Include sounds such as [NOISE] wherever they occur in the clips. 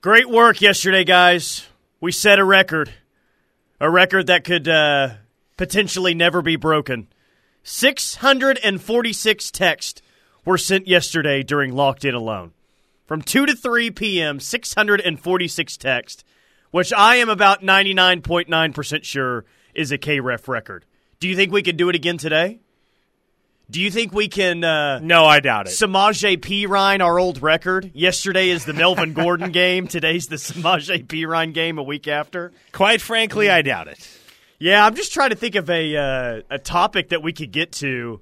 Great work yesterday, guys. We set a record, a record that could uh, potentially never be broken. 646 texts were sent yesterday during Locked In alone. From 2 to 3 p.m., 646 texts, which I am about 99.9% sure is a KREF record. Do you think we could do it again today? Do you think we can? Uh, No, I doubt it. Samaje Perine, our old record. Yesterday is the Melvin [LAUGHS] Gordon game. Today's the Samaje Perine game. A week after. Quite frankly, I doubt it. Yeah, I'm just trying to think of a uh, a topic that we could get to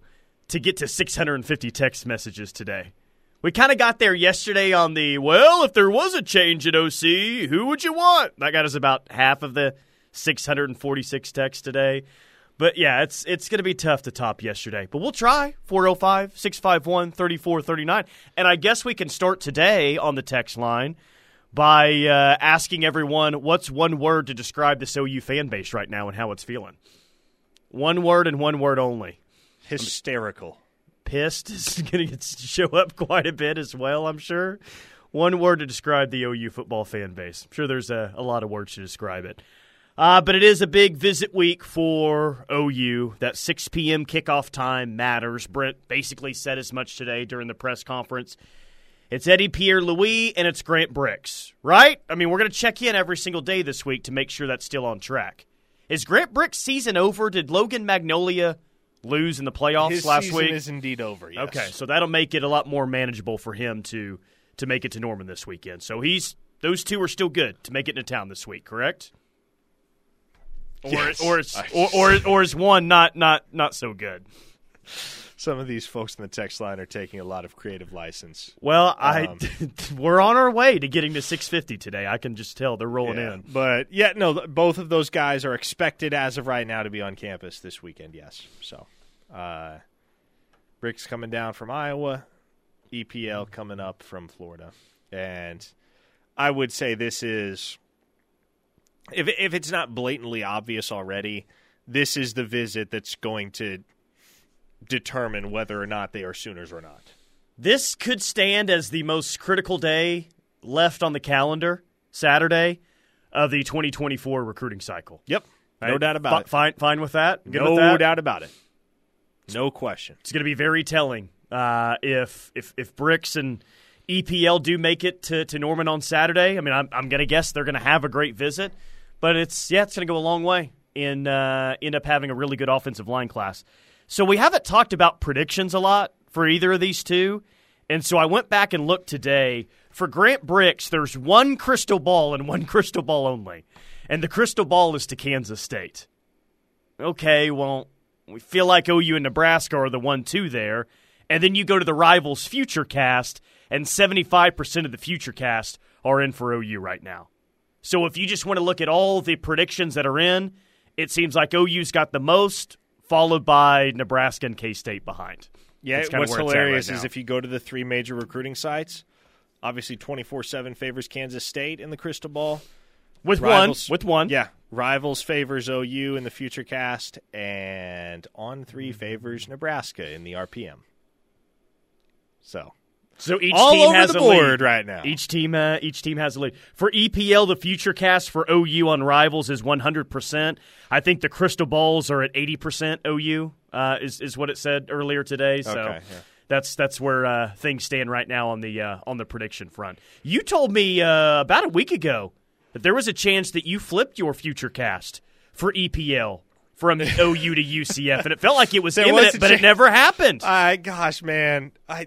to get to 650 text messages today. We kind of got there yesterday on the well, if there was a change at OC, who would you want? That got us about half of the 646 texts today. But yeah, it's it's going to be tough to top yesterday. But we'll try 405 651 3439. And I guess we can start today on the text line by uh, asking everyone what's one word to describe this OU fan base right now and how it's feeling. One word and one word only. Hysterical. Pissed is [LAUGHS] going to show up quite a bit as well, I'm sure. One word to describe the OU football fan base. I'm sure there's a, a lot of words to describe it. Uh, but it is a big visit week for OU. That 6 p.m. kickoff time matters. Brent basically said as much today during the press conference. It's Eddy Pierre Louis and it's Grant Brix, right? I mean, we're going to check in every single day this week to make sure that's still on track. Is Grant Brix' season over? Did Logan Magnolia lose in the playoffs His last season week? is indeed over. Yes. Okay, so that'll make it a lot more manageable for him to to make it to Norman this weekend. So he's those two are still good to make it into town this week, correct? Or Yes. or, or or or is one not not not so good? some of these folks in the text line are taking a lot of creative license. Well, I Um, [LAUGHS] we're on our way to getting to 650 today. I can just tell they're rolling Yeah. in. But yeah, no, both of those guys are expected as of right now to be on campus this weekend. Yes. So, uh, Brix's coming down from Iowa, EPL coming up from Florida, and I would say this is if if it's not blatantly obvious already, this is the visit that's going to determine whether or not they are Sooners or not. This could stand as the most critical day left on the calendar, Saturday, of the 2024 recruiting cycle. Yep. No Right? doubt about Fi- it. Fine, fine with that. Good no with that? doubt about it. No question. It's going to be very telling uh, if if if Brix and EPL do make it to, to Norman on Saturday. I mean, I'm, I'm going to guess they're going to have a great visit, but it's yeah, it's going to go a long way in uh, end up having a really good offensive line class. So we haven't talked about predictions a lot for either of these two, and so I went back and looked today for Grant Brix. There's one crystal ball and one [LAUGHS] crystal ball only, and the crystal ball is to Kansas State. Okay, well, we feel like OU and Nebraska are the one two there. And then you go to the rivals future cast, and 75% of the future cast are in for OU right now. So if you just want to look at all the predictions that are in, it seems like OU's got the most, followed by Nebraska and K State behind. Yeah, what's it's right hilarious is if you go to the three major recruiting sites, obviously 24 7 favors Kansas State in the crystal ball. With Rivals- one, with one. Yeah. Rivals favors OU in the future cast, and on three favors Nebraska in the RPM. So, So each all team has a lead. right now. Each team, uh, each team has a lead. For EPL, the future cast for OU on rivals is 100%. I think the crystal balls are at 80% OU. Uh, is is what it said earlier today. So Okay, yeah. that's that's where uh, things stand right now on the uh, on the prediction front. You told me uh, about a week ago that there was a chance that you flipped your future cast for EPL from OU to UCF, and it felt like it was [LAUGHS] There was imminent, a but it never happened. I gosh, man, I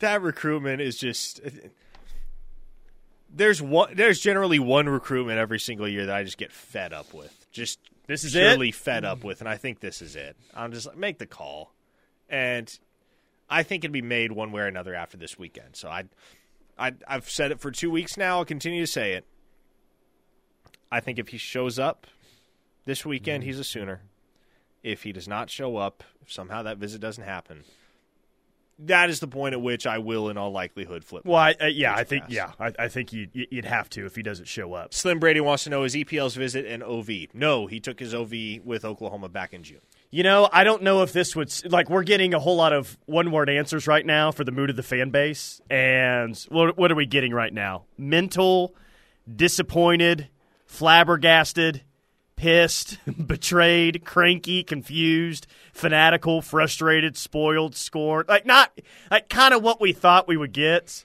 that recruitment is just. There's one. There's generally one recruitment every single year that I just get fed up with. Just This is purely fed up with, and I think this is it. I'm just like, make the call, and I think it'd be made one way or another after this weekend. So I, I, I've said it for two weeks now. I'll continue to say it. I think if he shows up this weekend, mm-hmm. he's a Sooner. If he does not show up, if somehow that visit doesn't happen, that is the point at which I will, in all likelihood, flip. Well, I, uh, yeah, I think pass. yeah, I, I think you you'd have to if he doesn't show up. Slim Brady wants to know is EPL's visit an OV? No, he took his OV with Oklahoma back in June. You know, I don't know if this would like we're getting a whole lot of one word answers right now for the mood of the fan base, and what what are we getting right now? Mental, disappointed, flabbergasted, pissed, [LAUGHS] betrayed, cranky, confused, fanatical, frustrated, spoiled, scorned. Like not like kind of what we thought we would get.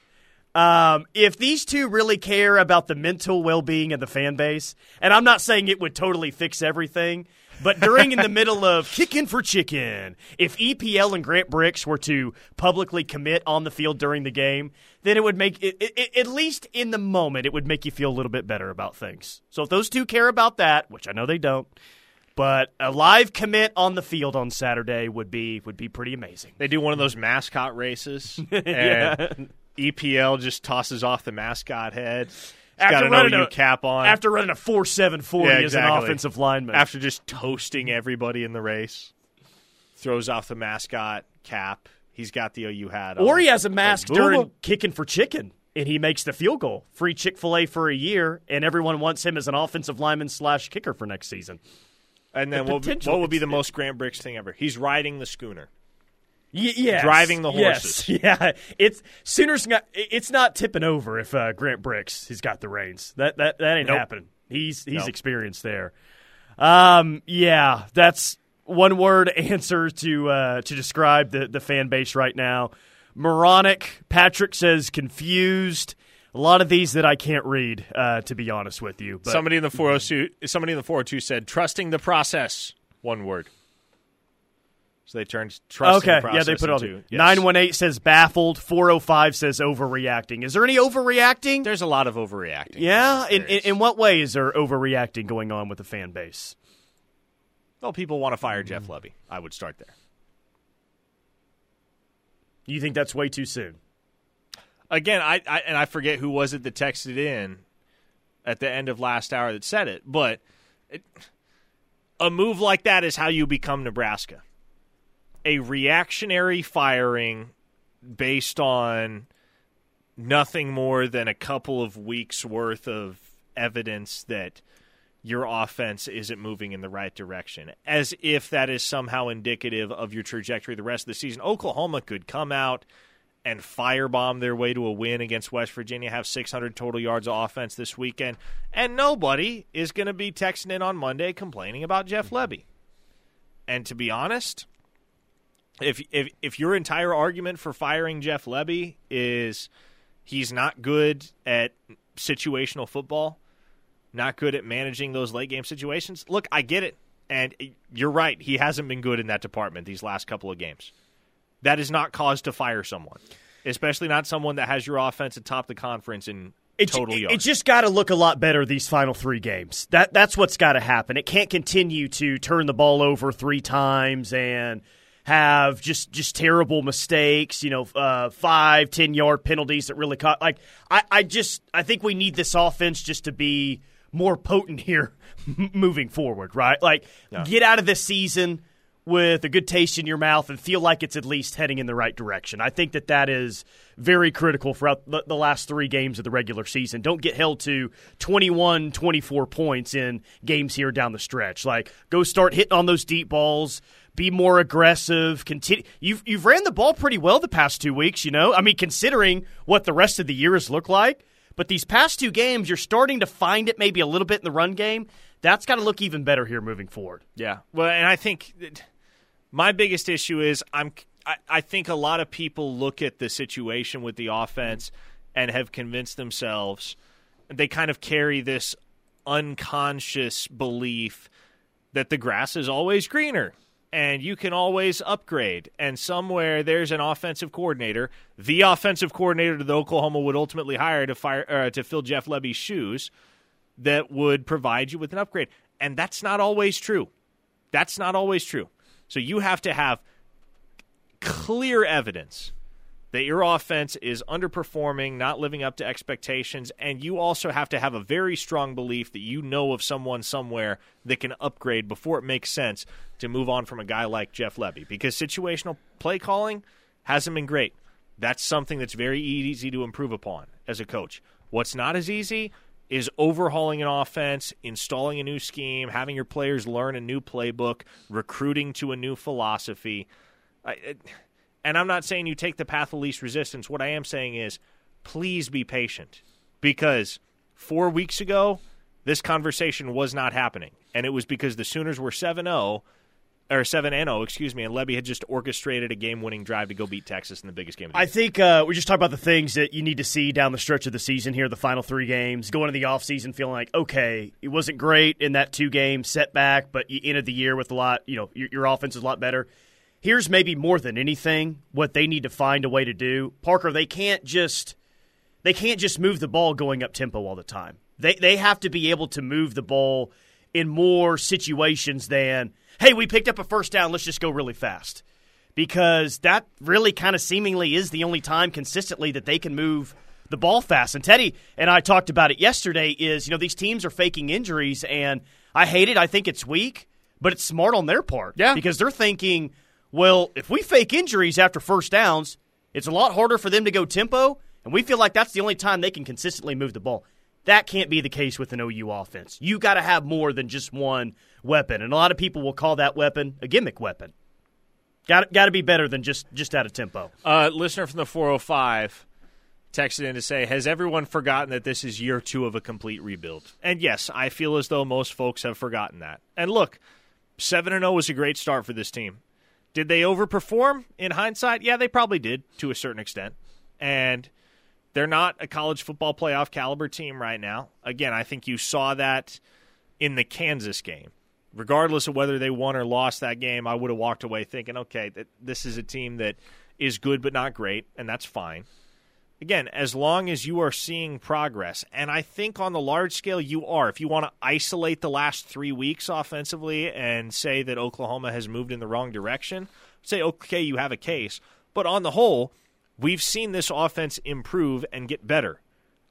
Um, if these two really care about the mental well being of the fan base, and I'm not saying it would totally fix everything, but during in the middle of [LAUGHS] kicking for chicken, if EPL and Grant Brix were to publicly commit on the field during the game, then it would make it, it, it- at least in the moment it would make you feel a little bit better about things. So if those two care about that, which I know they don't, but a live commit on the field on Saturday would be would be pretty amazing. They do one of those mascot races, [LAUGHS] and Yeah. EPL just tosses off the mascot head. He's After got an running OU a- cap on. After running a four seven forty Yeah, as an offensive lineman. after just toasting everybody in the race, throws off the mascot cap. He's got the OU hat on. Or he has a mask Like, during kicking for chicken, and he makes the field goal. Free Chick Fil A for a year, and everyone wants him as an offensive lineman slash kicker for next season. And then the what, what would be the most Grant Brix thing ever? He's riding the schooner. Y- yes. Driving the Yes. horses. [LAUGHS] Yeah, it's Sooners. Not, it's not tipping over if uh, Grant Brix has got the reins. That that that ain't Nope. happening. He's he's Nope. experienced there. Um, yeah, that's one word [LAUGHS] answer to uh, to describe the the fan base right now. Moronic. Patrick says confused. A lot of these that I can't read, uh, to be honest with you. But somebody in the 402 somebody in the 402 said trusting the process. One word. So they turned trusting Okay, yeah, they put it all. Nine one eight says baffled. Four oh five says overreacting. Is there any overreacting? There's a lot of overreacting. yeah, in, in in what way is there overreacting going on with the fan base? well, people want to fire Jeff Lebby. I would start there. You think that's way too soon? Again, I, I and I forget who was it that texted in at the end of last hour that said it, but it, a move like that is how you become Nebraska. A reactionary firing based on nothing more than a couple of weeks worth of evidence that your offense isn't moving in the right direction, as if that is somehow indicative of your trajectory the rest of the season. Oklahoma could come out and firebomb their way to a win against West Virginia, have 600 total yards of offense this weekend, and nobody is going to be texting in on Monday complaining about Jeff Lebby. And to be honest, if if if your entire argument for firing Jeff Lebby is he's not good at situational football, not good at managing those late game situations. Look, I get it. And you're right, he hasn't been good in that department these last couple of games. That is not cause to fire someone, especially not someone that has your offense atop the conference in It, total yards. it just got to look a lot better these final three games. That that's what's got to happen. It can't continue to turn the ball over three times and have just just terrible mistakes. You know, uh, five, ten yard penalties that really caught. Like I, I just I think we need this offense just to be more potent here [LAUGHS] moving forward. Right, like get out of this season with a good taste in your mouth and feel like it's at least heading in the right direction. I think that that is very critical throughout the, the last three games of the regular season. Don't get held to 21, 24 points in games here down the stretch. Like, go start hitting on those deep balls. Be more aggressive. Continue. You've you've ran the ball pretty well the past two weeks. You know, I mean, considering what the rest of the year has looked like. But these past two games, you're starting to find it maybe a little bit in the run game. That's got to look even better here moving forward. Yeah. Well, and I think my biggest issue is I'm I, I think a lot of people look at the situation with the offense and have convinced themselves they kind of carry this unconscious belief that the grass is always greener and you can always upgrade. And somewhere there's an offensive coordinator the offensive coordinator that Oklahoma would ultimately hire to fire uh, to fill Jeff Lebby's shoes that would provide you with an upgrade. And that's not always true. That's not always true. So you have to have clear evidence that your offense is underperforming, not living up to expectations, and you also have to have a very strong belief that you know of someone somewhere that can upgrade before it makes sense to move on from a guy like Jeff Lebby. Because situational play calling, Hasn't been great. That's something that's very easy to improve upon as a coach. What's not as easy is overhauling an offense, installing a new scheme, having your players learn a new playbook, recruiting to a new philosophy. I, and I'm not saying you take the path of least resistance. What I am saying is please be patient because four weeks ago, this conversation was not happening. And it was because the Sooners were 7 0 or seven and zero, excuse me, and Lebby had just orchestrated a game-winning drive to go beat Texas in the biggest game. Of the I think uh, we just talked about the things that you need to see down the stretch of the season here, the final three games, going into the offseason feeling like okay, it wasn't great in that two-game setback, but you ended the year with a lot. You know, your, your offense is a lot better. Here's maybe more than anything what they need to find a way to do. Parker, they can't just they can't just move the ball going up tempo all the time. They they have to be able to move the ball in more situations than hey, we picked up a first down, let's just go really fast. Because that really kind of seemingly is the only time consistently that they can move the ball fast. And Teddy and I talked about it yesterday is, you know, these teams are faking injuries and I hate it. I think it's weak, but it's smart on their part. Yeah. Because they're thinking, well, if we fake injuries after first downs, it's a lot harder for them to go tempo, and we feel like that's the only time they can consistently move the ball. That can't be the case with an OU offense. You got to have more than just one weapon, and a lot of people will call that weapon a gimmick weapon. Got got to be better than just just out of tempo. Uh, listener from the 405 texted in to say, "Has everyone forgotten that this is year two of a complete rebuild?" And yes, I feel as though most folks have forgotten that. And look, seven and zero was a great start for this team. Did they overperform in hindsight? Yeah, they probably did to a certain extent. And they're not a college football playoff caliber team right now. Again, I think you saw that in the Kansas game. Regardless of whether they won or lost that game, I would have walked away thinking, okay, this is a team that is good but not great, and that's fine. Again, as long as you are seeing progress, and I think on the large scale you are. If you want to isolate the last three weeks offensively and say that Oklahoma has moved in the wrong direction, say, okay, you have a case. But on the whole, We've seen this offense improve and get better.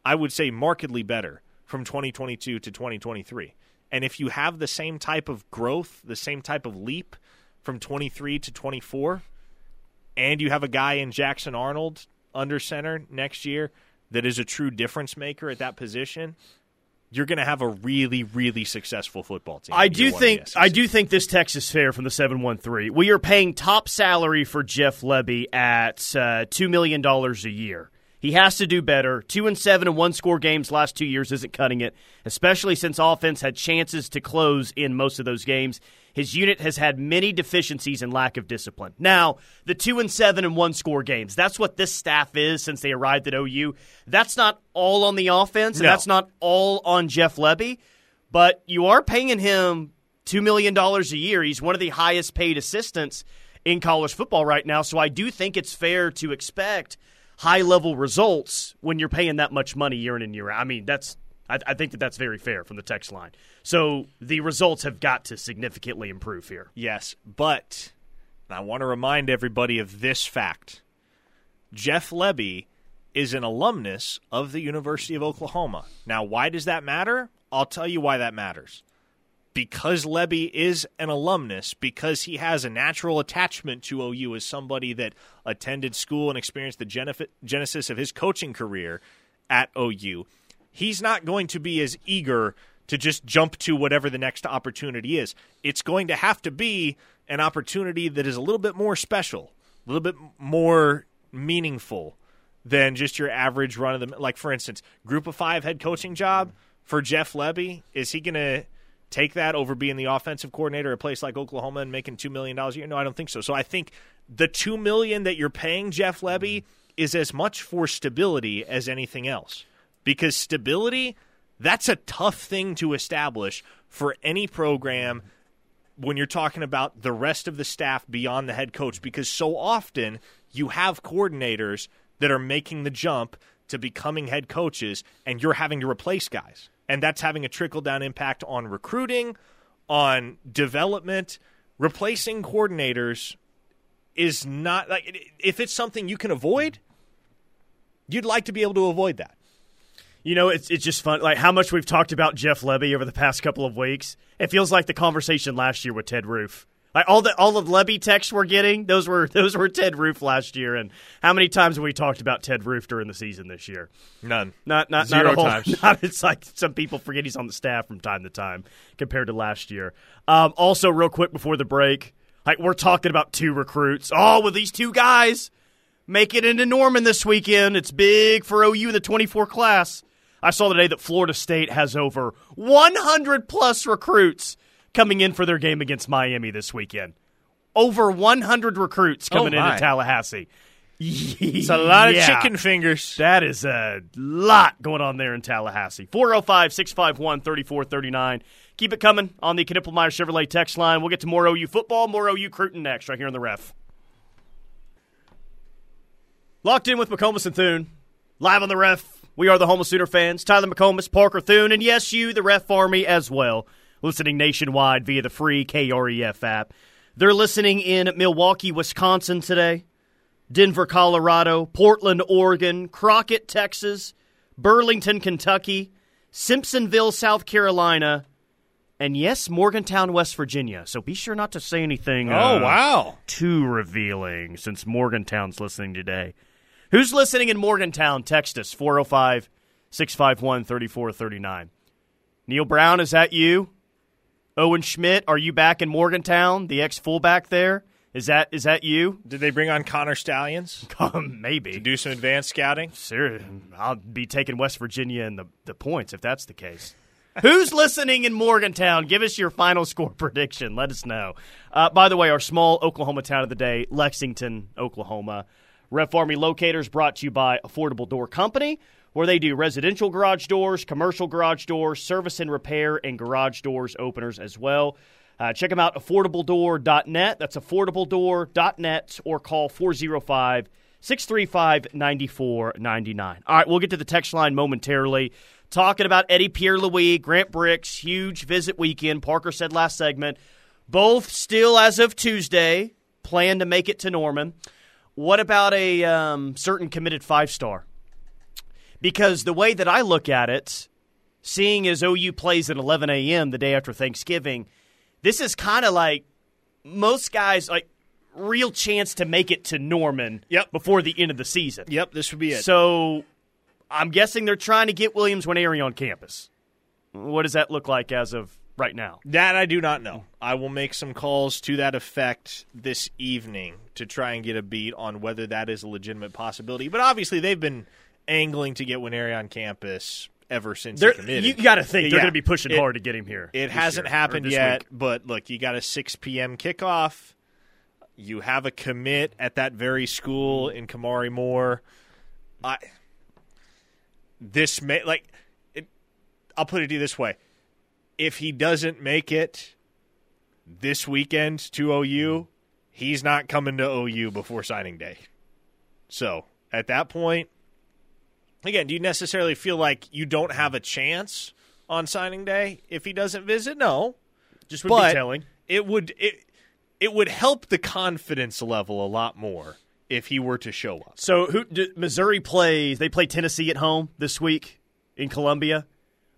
I would say markedly better from 2022 to 2023. And if you have the same type of growth, the same type of leap from 23 to 24, and you have a guy in Jackson Arnold under center next year that is a true difference maker at that position, you're going to have a really, really successful football team. I do think I do think this text is fair from the seven one three. We are paying top salary for Jeff Lebby at uh, two million dollars a year. He has to do better. Two and seven and one score games last two years isn't cutting it, especially since offense had chances to close in most of those games. His unit has had many deficiencies and lack of discipline. Now, the two and seven and one score games, that's what this staff is since they arrived at OU. That's not all on the offense, and no. that's not all on Jeff Lebby, but you are paying him $2 million a year. He's one of the highest paid assistants in college football right now, so I do think it's fair to expect – high level results when you're paying that much money year in and year out. I mean, that's I, I, think that that's very fair from the text line. So the results have got to significantly improve here. Yes, but I want to remind everybody of this fact: Jeff Lebby is an alumnus of the University of Oklahoma. Now, why does that matter? I'll tell you why that matters because Lebby is an alumnus, because he has a natural attachment to OU as somebody that attended school and experienced the genesis of his coaching career at OU, he's not going to be as eager to just jump to whatever the next opportunity is. It's going to have to be an opportunity that is a little bit more special, a little bit more meaningful than just your average run of the like for instance, group of 5 head coaching job for Jeff Lebby, is he going to take that over being the offensive coordinator at a place like Oklahoma and making two million dollars a year? No, I don't think so. So I think the two million that you're paying Jeff Lebby is as much for stability as anything else. Because stability, that's a tough thing to establish for any program when you're talking about the rest of the staff beyond the head coach because so often you have coordinators that are making the jump to becoming head coaches and you're having to replace guys and that's having a trickle down impact on recruiting, on development. Replacing coordinators is not like if it's something you can avoid, you'd like to be able to avoid that. You know, it's it's just fun. Like how much we've talked about Jeff Lebby over the past couple of weeks. It feels like the conversation last year with Ted Roof. Like all the all of Lebby texts we're getting, those were [LAUGHS] those were Ted Roof last year. And how many times have we talked about Ted Roof during the season this year? None. Not not Zero not a whole, times. [LAUGHS] Not, it's like some people forget he's on the staff from time to time compared to last year. Um, also, real quick before the break, like we're talking about two recruits. Oh, with these two guys make it into Norman this weekend. It's big for OU in the 24 class. I saw today that Florida State has over 100 plus recruits coming in for their game against Miami this weekend. Over 100 recruits coming Oh, into Tallahassee. [LAUGHS] It's a lot Yeah. of chicken fingers. That is a lot going on there in Tallahassee. 405 651 3439. Keep it coming on the Knippelmier Chevrolet text line. We'll get to more OU football, more OU Cruton next, right here on the ref. Locked in with McComas and Thune. Live on the ref. We are the Homeless Sooner fans. Tyler McComas, Parker Thune, and yes, you, the ref army, as well. Listening nationwide via the free KREF app. They're listening in Milwaukee, Wisconsin today. Denver, Colorado, Portland, Oregon, Crockett, Texas, Burlington, Kentucky, Simpsonville, South Carolina, and yes, Morgantown, West Virginia. So be sure not to say anything Oh uh, wow! too revealing since Morgantown's listening today. Who's listening in Morgantown? Text us 405 651 3439. Neal Brown, is that you? Owen Schmitt, are you back in Morgantown? The ex fullback there? Is that is that you? Did they bring on Connor Stalions [LAUGHS] Maybe. to do some advanced scouting? Serious. I'll be taking West Virginia and the, the points if that's the case. [LAUGHS] Who's listening in Morgantown? Give us your final score [LAUGHS] prediction. Let us know. Uh, by the way, our small Oklahoma town of the day, Lexington, Oklahoma. Ref Army Locators brought to you by Affordable Door Company, where they do residential garage doors, commercial garage doors, service and repair, and garage doors openers as well. Uh, check them out, affordabledoor.net. That's affordabledoor.net or call 405 635 9499. All right, we'll get to the text line momentarily. Talking about Eddy Pierre Louis, Grant Brix, huge visit weekend. Parker said last segment. Both still, as of Tuesday, plan to make it to Norman. What about a um, certain committed five star? Because the way that I look at it, seeing as OU plays at 11 a.m. the day after Thanksgiving, this is kind of like most guys like real chance to make it to Norman Yep. before the end of the season. Yep, this would be it. So I'm guessing they're trying to get Williams Nwaneri on campus. What does that look like as of right now? That I do not know. I will make some calls to that effect this evening to try and get a beat on whether that is a legitimate possibility. But obviously, they've been angling to get Nwaneri on campus ever since he They're, committed. you got to think they're going to be pushing It- hard to get him here. It hasn't year, happened yet, week. but look, you got a 6 p.m. kickoff. You have a commit at that very school mm-hmm. in Kamari Moore. I this may like it, I'll put it to you this way: if he doesn't make it this weekend to OU, mm-hmm. he's not coming to OU before signing day. So at that point, again, do you necessarily feel like you don't have a chance on signing day if he doesn't visit? No, Just would but be telling. it would it it would help the confidence level a lot more if he were to show up. So who do, Missouri plays? They play Tennessee at home this week in Columbia.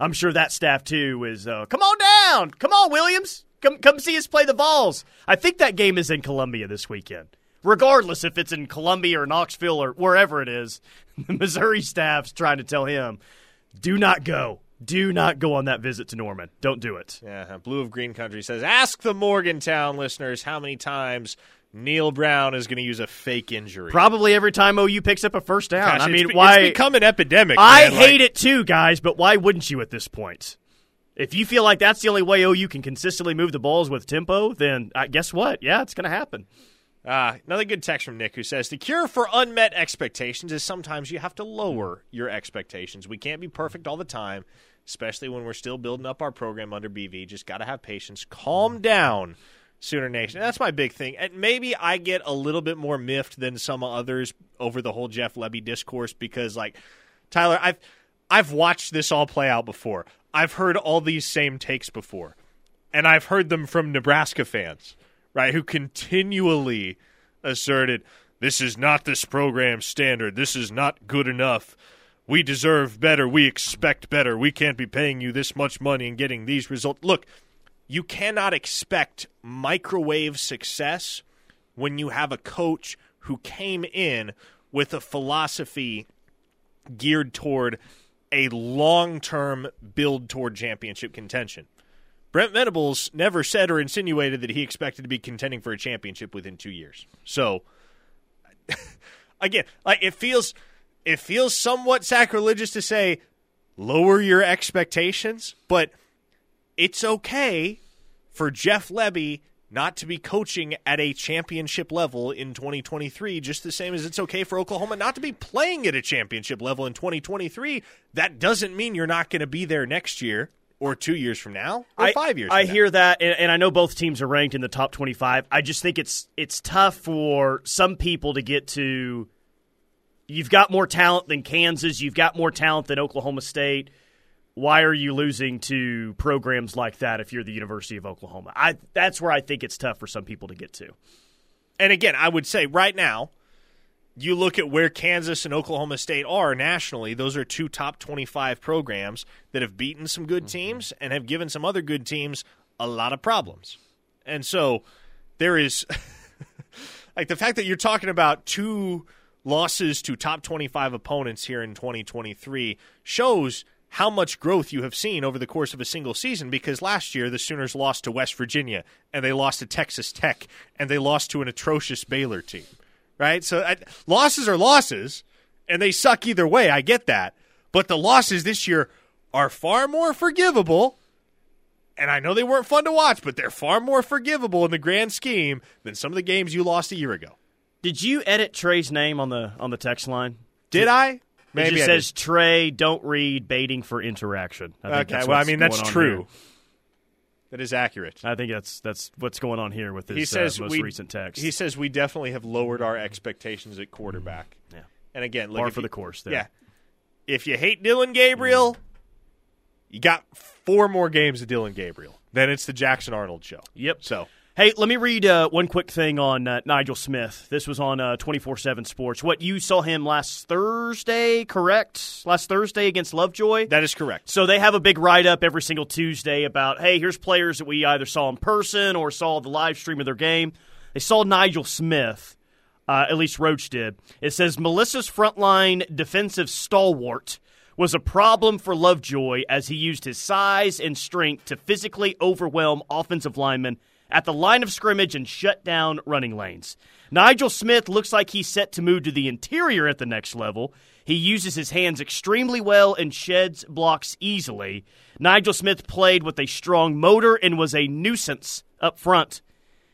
I'm sure that staff too is. Uh, come on down, come on Williams, come come see us play the Vols. I think that game is in Columbia this weekend. Regardless if it's in Columbia or Knoxville or wherever it is, [LAUGHS] the Missouri staff's trying to tell him, do not go, do not go on that visit to Norman. Don't do it. Yeah, Blue of Green Country says, ask the Morgantown listeners how many times Neal Brown is going to use a fake injury. Probably every time OU picks up a first down. Gosh, I mean, why? It's become an epidemic. I man. hate Like, it too, guys, but why wouldn't you at this point? If you feel like that's the only way OU can consistently move the balls with tempo, then uh, guess what? Yeah, it's going to happen. Uh, another good text from Nick who says the cure for unmet expectations is sometimes you have to lower your expectations. We can't be perfect all the time, especially when we're still building up our program under BV. Just got to have patience. Calm down, Sooner Nation. That's my big thing. And maybe I get a little bit more miffed than some others over the whole Jeff Lebby discourse because, like, Tyler, I've I've watched this all play out before. I've heard all these same takes before, and I've heard them from Nebraska fans, right, who continually asserted this is not this program standard. This is not good enough. We deserve better. We expect better. We can't be paying you this much money and getting these results. Look, you cannot expect microwave success when you have a coach who came in with a philosophy geared toward a long term build toward championship contention. Brent Venables never said or insinuated that he expected to be contending for a championship within two years. So, [LAUGHS] again, like it feels, it feels somewhat sacrilegious to say lower your expectations, but it's okay for Jeff Lebby not to be coaching at a championship level in 2023, just the same as it's okay for Oklahoma not to be playing at a championship level in 2023. That doesn't mean you're not going to be there next year or two years from now or I, five years. I from now. I hear that, and, and I know both teams are ranked in the top 25. I just think it's it's tough for some people to get to. You've got more talent than Kansas. You've got more talent than Oklahoma State. Why are you losing to programs like that if you're the University of Oklahoma? I that's where I think it's tough for some people to get to. And again, I would say right now, you look at where Kansas and Oklahoma State are nationally, those are two top 25 programs that have beaten some good mm-hmm. teams and have given some other good teams a lot of problems. And so there is [LAUGHS] like the fact that you're talking about two losses to top 25 opponents here in 2023 shows how much growth you have seen over the course of a single season because last year the Sooners lost to West Virginia and they lost to Texas Tech and they lost to an atrocious Baylor team. Right? So I, losses are losses and they suck either way. I get that. But the losses this year are far more forgivable. And I know they weren't fun to watch, but they're far more forgivable in the grand scheme than some of the games you lost a year ago. Did you edit Trey's name on the on the text line? Did I? Maybe it just says Trey, don't read, baiting for interaction. okay, well, I mean that's true. Here. That is accurate. I think that's that's what's going on here with this he says uh, most we, recent text. He says we definitely have lowered our expectations at quarterback. Yeah, and again, look, for you, the course. There. Yeah, if you hate Dillon Gabriel, mm. you got four more games of Dillon Gabriel. Then it's the Jackson Arnold show. Yep. So Hey, let me read uh, one quick thing on uh, Nigel Smith. This was on uh, 24 uh, 7 Sports. What you saw him last Thursday, correct? Last Thursday against Lovejoy? That is correct. So they have a big write up every single Tuesday about, hey, here's players that we either saw in person or saw the live stream of their game. They saw Nigel Smith, uh, at least Roach did. It says Melissa's frontline defensive stalwart was a problem for Lovejoy as he used his size and strength to physically overwhelm offensive linemen at the line of scrimmage and shut down running lanes. Nigel Smith looks like he's set to move to the interior at the next level. He uses his hands extremely well and sheds blocks easily. Nigel Smith played with a strong motor and was a nuisance up front.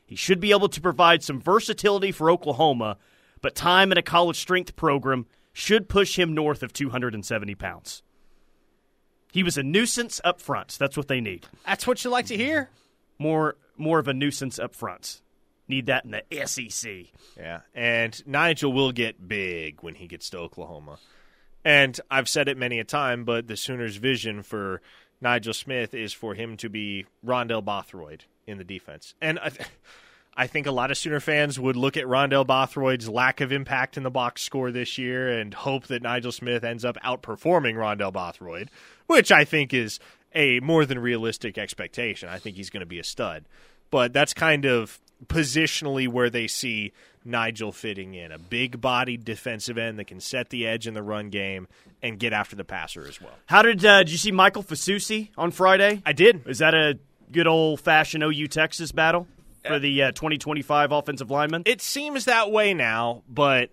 He should be able to provide some versatility for Oklahoma, but time in a college strength program should push him north of 270 pounds. He was a nuisance up front. That's what they need. That's what you like to hear. More more of a nuisance up front. Need that in the SEC. Yeah, and Nigel will get big when he gets to Oklahoma. And I've said it many a time, but the Sooners' vision for Nigel Smith is for him to be Rondell Bothroyd in the defense. And I, th- I think a lot of Sooner fans would look at Rondell Bothroyd's lack of impact in the box score this year and hope that Nigel Smith ends up outperforming Rondell Bothroyd, which I think is a more than realistic expectation. I think he's going to be a stud but that's kind of positionally where they see Nigel fitting in a big bodied defensive end that can set the edge in the run game and get after the passer as well. How did uh, did you see Michael Fasusi on Friday? I did. Is that a good old fashioned OU Texas battle for the uh, 2025 offensive lineman? It seems that way now, but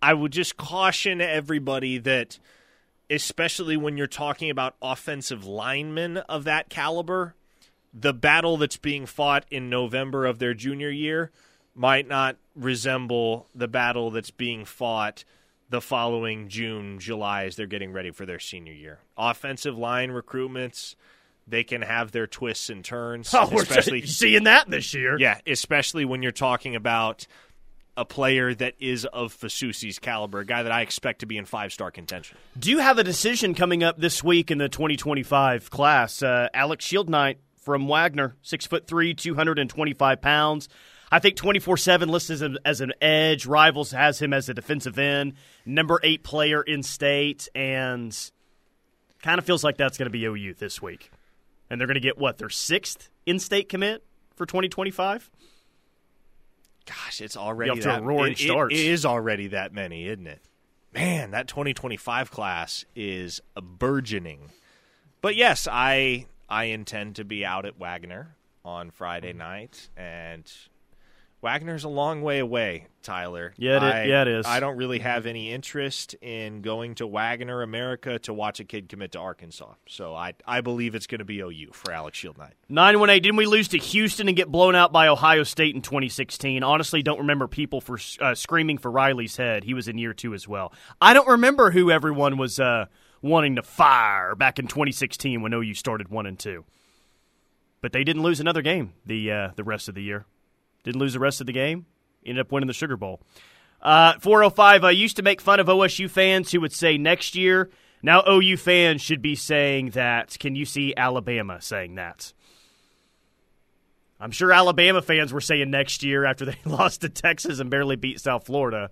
I would just caution everybody that especially when you're talking about offensive linemen of that caliber, the battle that's being fought in November of their junior year might not resemble the battle that's being fought the following June, July as they're getting ready for their senior year. Offensive line recruitments, they can have their twists and turns. [LAUGHS] Oh, especially we're seeing that this year. Yeah, especially when you're talking about a player that is of Fasusi's caliber, a guy that I expect to be in five star contention. Do you have a decision coming up this week in the 2025 class? Uh, Alex Shieldnight from Wagoner, six foot three, 225 pounds. I think 24 7 listed as, as an edge. Rivals has him as a defensive end, number eight player in state, and kind of feels like that's going to be OU this week. and they're going to get what their sixth in-state commit for 2025. Gosh, it's already off to a that roaring it- start. it is already that many, isn't it? Man, that 2025 class is a burgeoning. But yes, I I intend to be out at Wagoner on Friday mm. night, and Wagoner's a long way away, Tyler. Yeah, it i- yeah, it is. I don't really have any interest in going to Wagoner, America, to watch a kid commit to Arkansas. So I I believe it's going to be OU for Alex Shieldnight. 918, didn't we lose to Houston and get blown out by Ohio State in 2016? Honestly, don't remember people for uh, screaming for Riley's head. He was in year two as well. I don't remember who everyone was uh, wanting to fire back in 2016 when OU started 1 and 2. But they didn't lose another game the, uh, the rest of the year. Didn't lose the rest of the game. Ended up winning the Sugar Bowl. Uh, 405, I used to make fun of OSU fans who would say next year. Now OU fans should be saying that. Can you see Alabama saying that? I'm sure Alabama fans were saying next year after they [LAUGHS] lost to Texas and barely beat South Florida.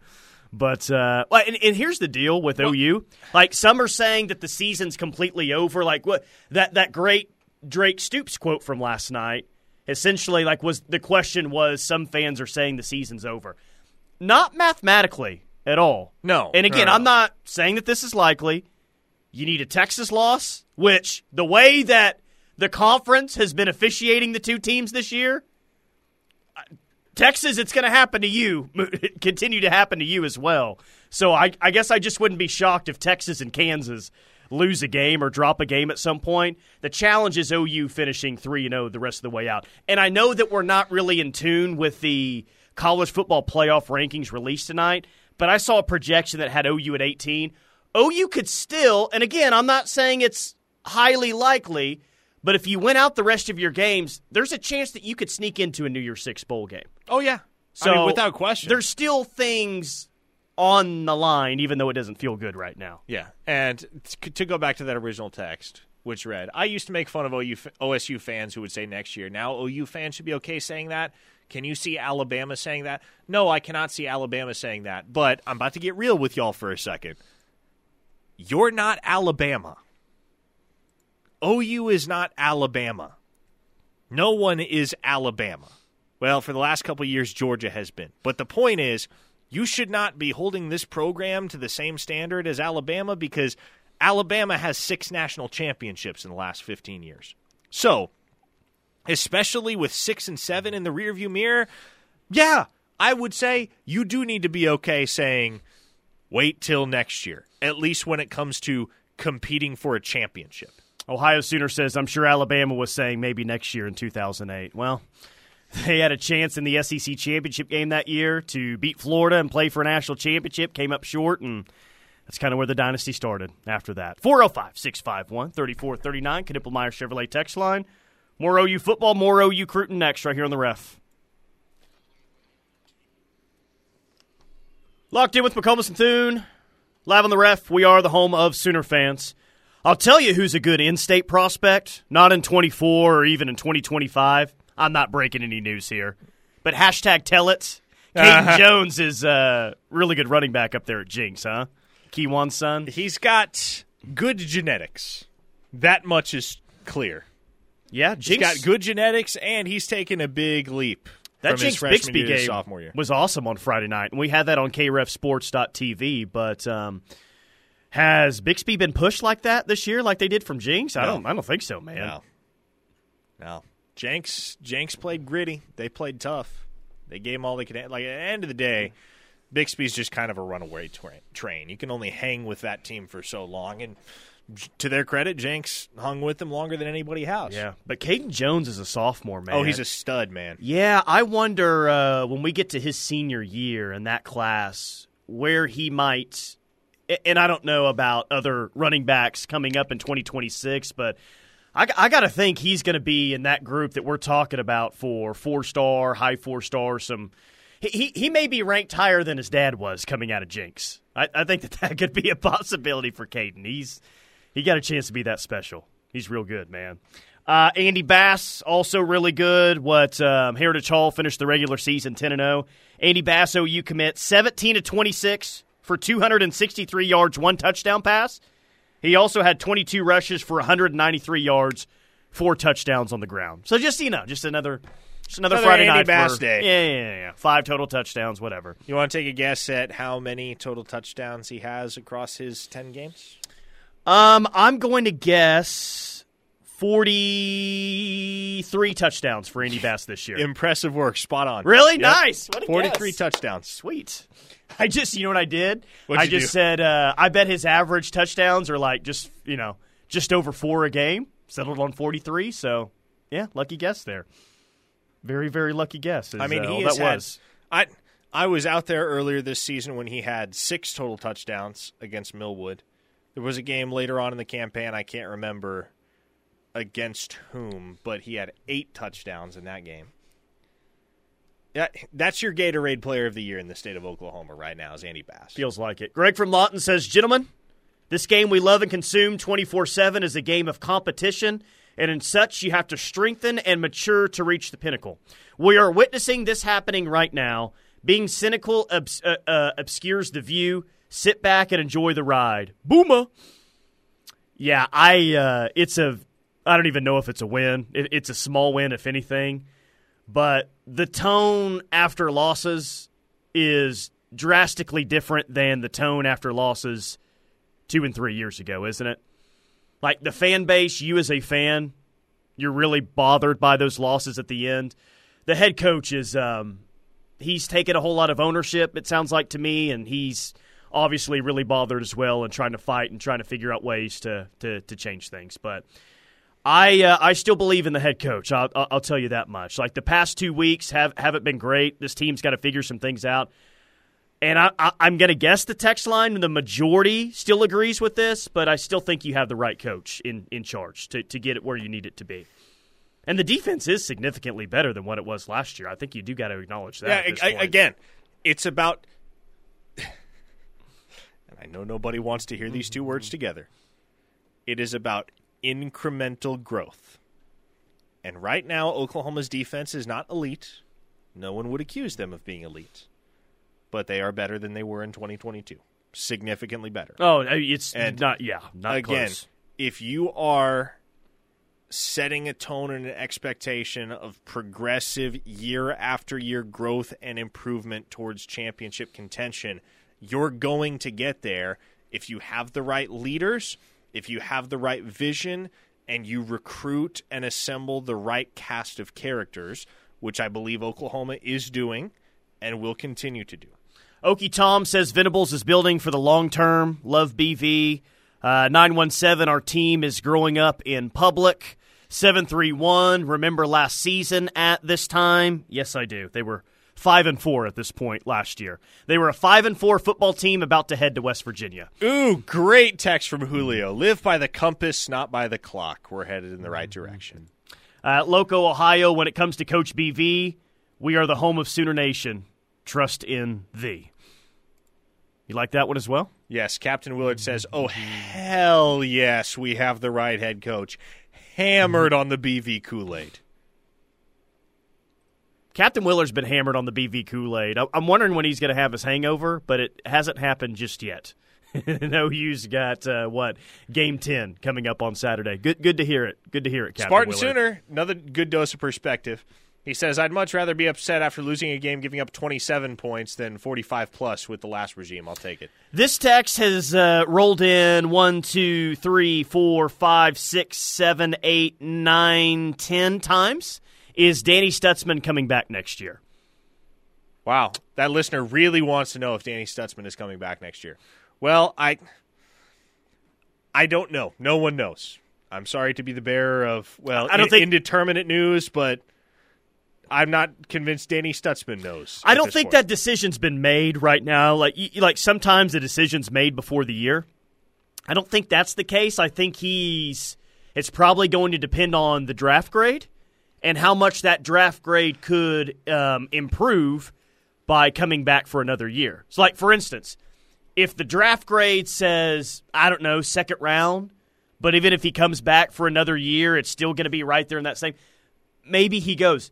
But uh, and, and here's the deal with OU. Like some are saying that the season's completely over. Like what that that great Drake Stoops quote from last night. Essentially, like was the question was some fans are saying the season's over. Not mathematically at all. No. And again, No, I'm not saying that this is likely. You need a Texas loss, which the way that the conference has been officiating the two teams this year, Texas, it's going to happen to you, [LAUGHS] continue to happen to you as well. So I, I guess I just wouldn't be shocked if Texas and Kansas lose a game or drop a game at some point. The challenge is OU finishing 3 0 the rest of the way out. And I know that we're not really in tune with the college football playoff rankings released tonight, but I saw a projection that had OU at 18. OU could still, and again, I'm not saying it's highly likely, but if you win out the rest of your games, there's a chance that you could sneak into a New Year's Six bowl game. Oh yeah. So I mean, without question. there's still things on the line, even though it doesn't feel good right now. Yeah, and to go back to that original text, which read, "I used to make fun of OU, OSU fans who would say next year. Now OU fans should be okay saying that. Can you see Alabama saying that? No, I cannot see Alabama saying that. But I'm about to get real with y'all for a second. You're not Alabama. OU is not Alabama. No one is Alabama. Well, for the last couple years, Georgia has been. But the point is, you should not be holding this program to the same standard as Alabama because Alabama has six national championships in the last 15 years. So, especially with six and seven in the rearview mirror, yeah, I would say you do need to be okay saying, wait till next year, at least when it comes to competing for a championship. Ohio Sooner says, I'm sure Alabama was saying maybe next year in 2008. Well, [LAUGHS] they had a chance in the SEC championship game that year to beat Florida and play for a national championship, came up short, and that's kind of where the dynasty started after that. 405 651 3439, Knippelmier Chevrolet text line. More OU football, more OU Cruton next, right here on the ref. Locked in with McComas and Thune. Live on the ref, we are the home of Sooner fans. I'll tell you who's a good in state prospect, not in 24 or even in 2025. I'm not breaking any news here. But hashtag tell it. [LAUGHS] Caden Jones is a really good running back up there at Jenks, huh? Kejuan's son. He's got good genetics. That much is clear. Yeah, he's got good genetics, and he's taken a big leap that Jenks Bixby game sophomore year. was awesome on Friday night. And we had that on krefsports.tv, but um, has Bixby been pushed like that this year like they did from Jenks? I No. don't I don't think so, man. No, no. Jenks, Jenks played gritty. They played tough. They gave him all they could. Like at the end of the day, Bixby's just kind of a runaway tra- train. You can only hang with that team for so long, and to their credit, Jenks hung with them longer than anybody has. Yeah, but Caden Jones is a sophomore, man. Oh, he's a stud, man. Yeah, I wonder uh, when we get to his senior year in that class where he might. And I don't know about other running backs coming up in 2026, but I, I got to think he's going to be in that group that we're talking about for four star, high four star. Some he, he may be ranked higher than his dad was coming out of Jenks. I, I think that [LAUGHS] that could be a possibility for Caden. He's he got a chance to be that special. He's real good, man. Uh, Andy Bass also really good. What um, Heritage Hall finished the regular season ten and zero. Andy Bass OU commit seventeen to twenty six for two hundred and sixty three yards, one touchdown pass. He also had twenty two rushes for one hundred and ninety three yards, four touchdowns on the ground. So just you know, just another just another, Another Friday Andy night Bass for, day. Yeah, yeah, yeah, yeah. Five total touchdowns, whatever. You want to take a guess at how many total touchdowns he has across his 10 games? Um, I'm going to guess forty-three touchdowns for Andy Bass this year. Impressive work. Spot on. Really Yep. nice. What a 43 guess. touchdowns. Sweet. I just, you know what I did? What'd I just do? said, uh, I bet his average touchdowns are like just, you know, just over four a game. Settled on 43. So, yeah, lucky guess there. Very, very lucky guess. is, I mean, uh, he that had- was. I I was out there earlier this season when he had six total touchdowns against Millwood. There was a game later on in the campaign I can't remember against whom, but he had eight touchdowns in that game. That's your Gatorade Player of the Year in the state of Oklahoma right now, is Andy Bass. Feels like it. Greg from Lawton says, Gentlemen, this game we love and consume 24 7 is a game of competition, and in such you have to strengthen and mature to reach the pinnacle. We are witnessing this happening right now. Being cynical obs- uh, uh, obscures the view. Sit back and enjoy the ride. Boomer. Yeah, I. Uh, it's a. I don't even know if it's a win. It, it's a small win, if anything. But the tone after losses is drastically different than the tone after losses two and three years ago, isn't it? Like the fan base, you as a fan, you're really bothered by those losses at the end. The head coach is um, he's taken a whole lot of ownership. It sounds like to me, and he's obviously really bothered as well and trying to fight and trying to figure out ways to to, to change things. But I uh, I still believe in the head coach. I'll, I'll tell you that much. Like the past two weeks have haven't been great. This team's got to figure some things out. And I, I, I'm going to guess the text line, the majority still agrees with this, but I still think you have the right coach in, in charge to, to get it where you need it to be. And the defense is significantly better than what it was last year. I think you do got to acknowledge that. Yeah, I- again, it's about. [LAUGHS] and I know nobody wants to hear these two words together. It is about incremental growth. And right now, Oklahoma's defense is not elite. No one would accuse them of being elite. But they are better than they were in 2022. Significantly better. Oh, uh, it's And not. Yeah, not Again, close. if you are setting a tone and an expectation of progressive year after year growth and improvement towards championship contention, you're going to get there if you have the right leaders, if you have the right vision, and you recruit and assemble the right cast of characters, which I believe Oklahoma is doing and will continue to do. Okie Tom says Venables is building for the long term. Love BV. Uh, 917, our team is growing up in public. 731, remember last season at this time? Yes, I do. They were 5 and 4 at this point last year. They were a 5 and 4 football team about to head to West Virginia. Ooh, great text from Julio. Live by the compass, not by the clock. We're headed in the right direction. Uh, Loco, Ohio, when it comes to Coach BV, we are the home of Sooner Nation. Trust in thee. You like that one as well? Yes, Captain Willard says, "Oh hell yes, we have the right head coach." Hammered on the BV Kool-Aid. Captain Willer's been hammered on the BV Kool Aid. I'm wondering when he's going to have his hangover, but it hasn't happened just yet. [LAUGHS] no, you's got uh, what game ten coming up on Saturday. Good, good to hear it. Good to hear it, Captain Spartan Willard. Sooner, another good dose of perspective. He says, "I'd much rather be upset after losing a game, giving up 27 points, than 45 plus with the last regime. I'll take it." This text has uh, rolled in one, two, three, four, five, six, seven, eight, nine, ten times. Is Danny Stutzman coming back next year? Wow, that listener really wants to know if Danny Stutzman is coming back next year. Well, I I don't know. No one knows. I'm sorry to be the bearer of well, I don't in- think- indeterminate news, but I'm not convinced Danny Stutzman knows. I don't think point. that decision's been made right now. Like, like sometimes the decision's made before the year. I don't think that's the case. I think he's. It's probably going to depend on the draft grade and how much that draft grade could um, improve by coming back for another year. So, like for instance, if the draft grade says I don't know second round, but even if he comes back for another year, it's still going to be right there in that same. Maybe he goes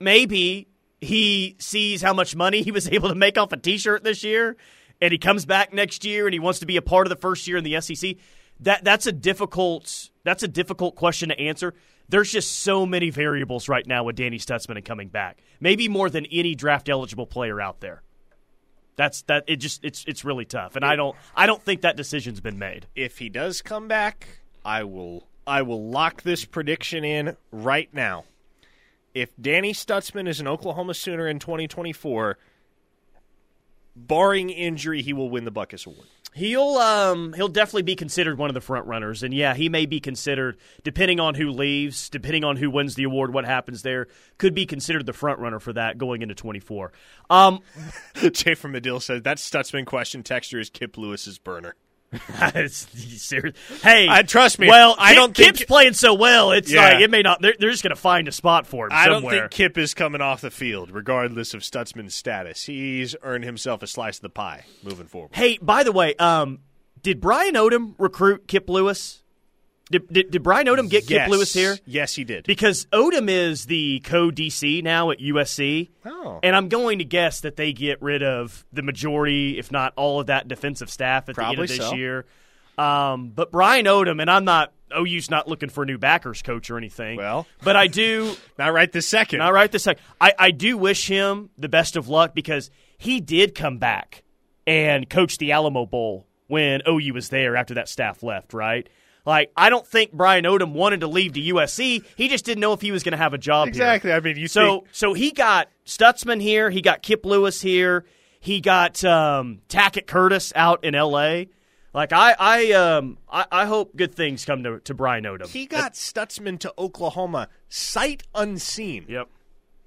maybe he sees how much money he was [LAUGHS] able to make off a t-shirt this year and he comes back next year and he wants to be a part of the first year in the SEC that that's a difficult that's a difficult question to answer there's just so many variables right now with Danny Stutzman and coming back. Maybe more than any draft eligible player out there. That's that. It just it's it's really tough, and I don't I don't think that decision's been made. If he does come back, I will I will lock this prediction in right now. If Danny Stutzman is an Oklahoma Sooner in 2024, barring injury, he will win the Butkus Award. He'll um he'll definitely be considered one of the front runners, and yeah, he may be considered depending on who leaves, depending on who wins the award, what happens there, could be considered the front runner for that going into twenty four. Um, [LAUGHS] Jay from Medill says that Stutzman question texture is Kip Lewis's burner. [LAUGHS] serious. Hey, trust me. Well, I Kip- don't think Kip's playing so well. It's Yeah. like it may not. They're, they're just going to find a spot for him I don't somewhere. think Kip is coming off the field, regardless of Stutzman's status. He's earned himself a slice of the pie moving forward. Hey, by the way, um, did Brian Odom recruit Kip Lewis? Did, did, did Brian Odom get Yes. Kip Lewis here? Yes, he did. Because Odom is the co DC now at USC. Oh. And I'm going to guess that they get rid of the majority, if not all of that defensive staff at Probably the end of this so. year. Um, but Brian Odom, and I'm not, OU's not looking for a new backers coach or anything. Well. but I do. [LAUGHS] Not right this second. Not right this second. I, I do wish him the best of luck because he did come back and coach the Alamo Bowl when OU was there after that staff left, right? Like, I don't think Brian Odom wanted to leave to USC. He just didn't know if he was going to have a job here. Exactly. I mean, you So, think- so he got Stutzman here. He got Kip Lewis here. He got um, Tackett Curtis out in L.A. Like I, I, um, I, I hope good things come to, to Brian Odom. he got Stutzman to Oklahoma sight unseen. Yep.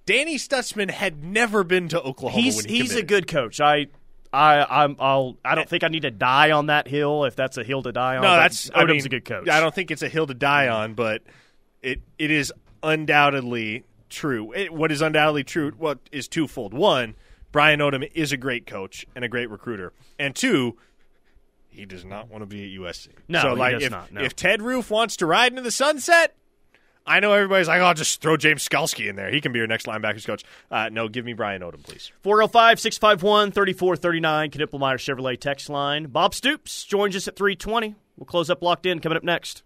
Danny Stutzman had never been to Oklahoma. he's when he he's a good coach. I I I'm I'll I don't think I need to die on that hill if that's a hill to die on. No, that's I Odom's mean, a good coach. I don't think it's a hill to die on, but it it is undoubtedly true. It, what is undoubtedly true? What is twofold? One, Brian Odom is a great coach and a great recruiter, and two, he does not want to be at USC. No, so he like does if not, no. if Ted Roof wants to ride into the sunset. I know everybody's like, "Oh, just throw James Skalski in there. He can be your next linebackers coach." Uh, no, give me Brian Odom, please. 405 651 3439, Knippelmier Chevrolet text line. Bob Stoops joins us at 320. We'll close up locked in coming up next.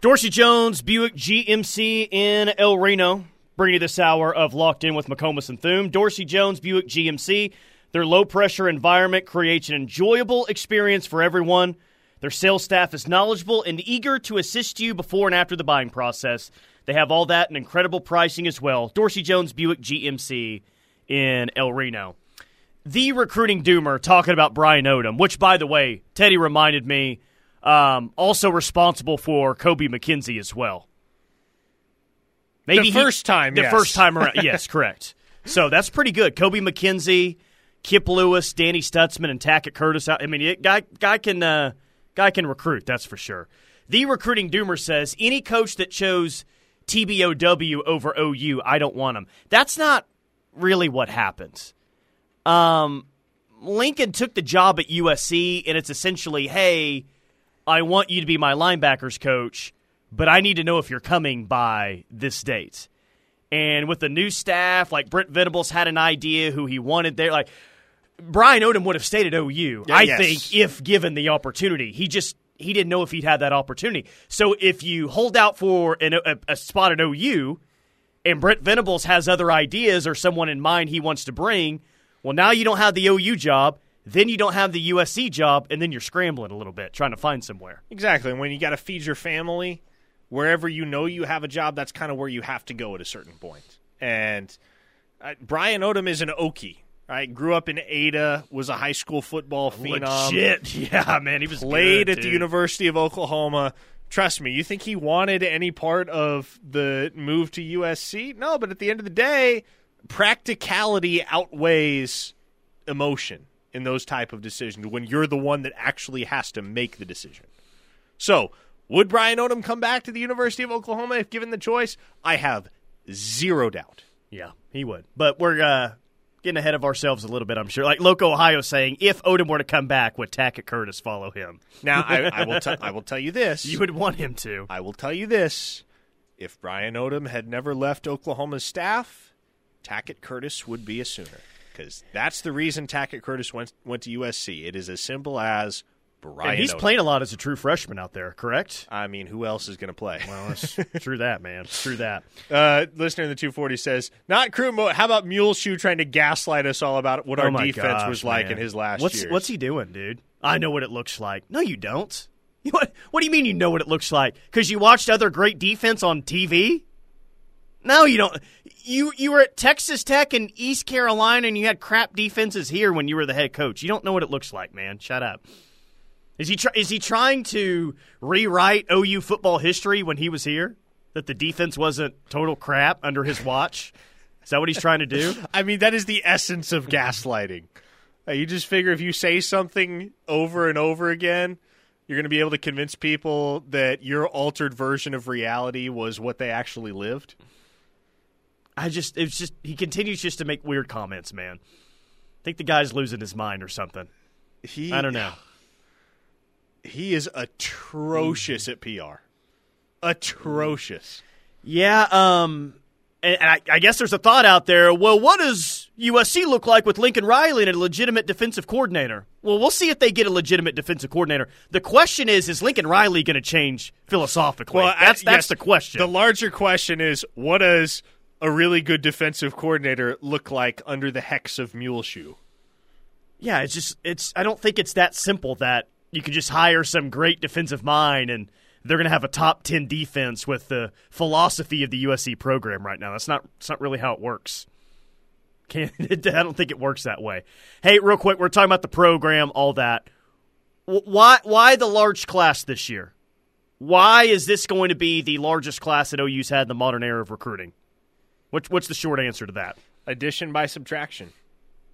Dorsey Jones, Buick GMC in El Reno, bringing you this hour of Locked In with McComas and Thune. Dorsey Jones, Buick GMC, their low pressure environment creates an enjoyable experience for everyone. Their sales staff is knowledgeable and eager to assist you before and after the buying process. They have all that and incredible pricing as well. Dorsey Jones, Buick GMC in El Reno the recruiting doomer talking about Brian Odom, which, by the way, Teddy reminded me, um, also responsible for Kobie McKinzie as well. The he- first time, the yes. first time around, [LAUGHS] yes, correct. So that's pretty good. Kobie McKinzie, Kip Lewis, Danny Stutzman, and Tackett Curtis. I mean, it, guy guy can uh, guy can recruit. That's for sure. The recruiting doomer says any coach that chose TBOW over OU, I don't want him. That's not really what happens. Um, Lincoln took the job at USC, and it's essentially, hey, I want you to be my linebackers coach, but I need to know if you're coming by this date. And with the new staff, like Brent Venables had an idea who he wanted there. Like Brian Odom would have stayed at OU, Yeah, I yes. think, if given the opportunity. He just he didn't know if he'd had that opportunity. So if you hold out for an, a, a spot at OU, and Brent Venables has other ideas or someone in mind he wants to bring, well, now you don't have the OU job, then you don't have the USC job, and then you're scrambling a little bit trying to find somewhere. Exactly. And when you got to feed your family, wherever you know you have a job, that's kind of where you have to go at a certain point. And uh, Brian Odom is an Okie. Right, grew up in Ada, was a high school football phenom. Legit, yeah, man, he was played good, at the. University of Oklahoma. Trust me, you think he wanted any part of the move to USC? No, but at the end of the day, practicality outweighs emotion in those type of decisions when you're the one that actually has to make the decision. So, would Brian Odom come back to the University of Oklahoma if given the choice? I have zero doubt. Yeah, he would. But we're uh, getting ahead of ourselves a little bit, I'm sure. Like Loco Ohio saying, if Odom were to come back, would Tackett Curtis follow him? Now, I, I will [LAUGHS] t- I will tell you this. You would want him to. I will tell you this: if Brian Odom had never left Oklahoma's staff, Tackett Curtis would be a Sooner, because that's the reason Tackett Curtis went went to USC. It is as simple as Brian. And he's Odom. playing a lot as a true freshman out there, correct? I mean, who else is going to play? Well, that's [LAUGHS] true that, man. True that. Uh, listener in the 240 says, not crew mode. How about Muleshoe trying to gaslight us all about what our oh my defense gosh, was like man. in his last year. what's, years? What's he doing, dude? I know what it looks like. No, you don't. What, what do you mean you know what it looks like? Because you watched other great defense on TV? No, you don't. You you were at Texas Tech and East Carolina, and you had crap defenses here when you were the head coach. You don't know what it looks like, man. Shut up. Is he try, is he trying to rewrite OU football history when he was here? That the defense wasn't total crap under his watch? Is that what he's trying to do? [LAUGHS] I mean, that is the essence of gaslighting. You just figure if you say something over and over again, you're going to be able to convince people that your altered version of reality was what they actually lived. I just it's just he continues just to make weird comments, man. I think the guy's losing his mind or something. He, I don't know. He is atrocious at PR. Atrocious. Yeah, um and, and I, I guess there's a thought out there. Well, what does USC look like with Lincoln Riley and a legitimate defensive coordinator? Well, we'll see if they get a legitimate defensive coordinator. The question is, is Lincoln Riley going to change philosophically? Well, that's I- that's yes, the question. The larger question is, what does a really good defensive coordinator look like under the hex of Muleshoe? Yeah, it's just it's I don't think it's that simple that you can just hire some great defensive mind and they're going to have a top 10 defense with the philosophy of the USC program right now. That's not that's not really how it works. Can't, [LAUGHS] I don't think it works that way. Hey, real quick, we're talking about the program, all that. Why why the large class this year? Why is this going to be the largest class that OU's had in the modern era of recruiting? What's what's the short answer to that? Addition by subtraction.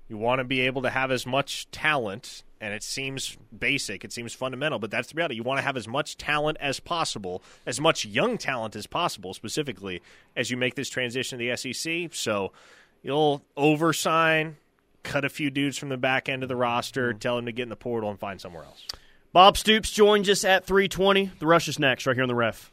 You want to be able to have as much talent, and it seems basic, it seems fundamental, but that's the reality. You want to have as much talent as possible, as much young talent as possible, specifically, as you make this transition to the SEC. So you'll oversign, cut a few dudes from the back end of the roster, mm-hmm. tell them to get in the portal and find somewhere else. Bob Stoops joins us at 320. The rush is next, right here on the ref.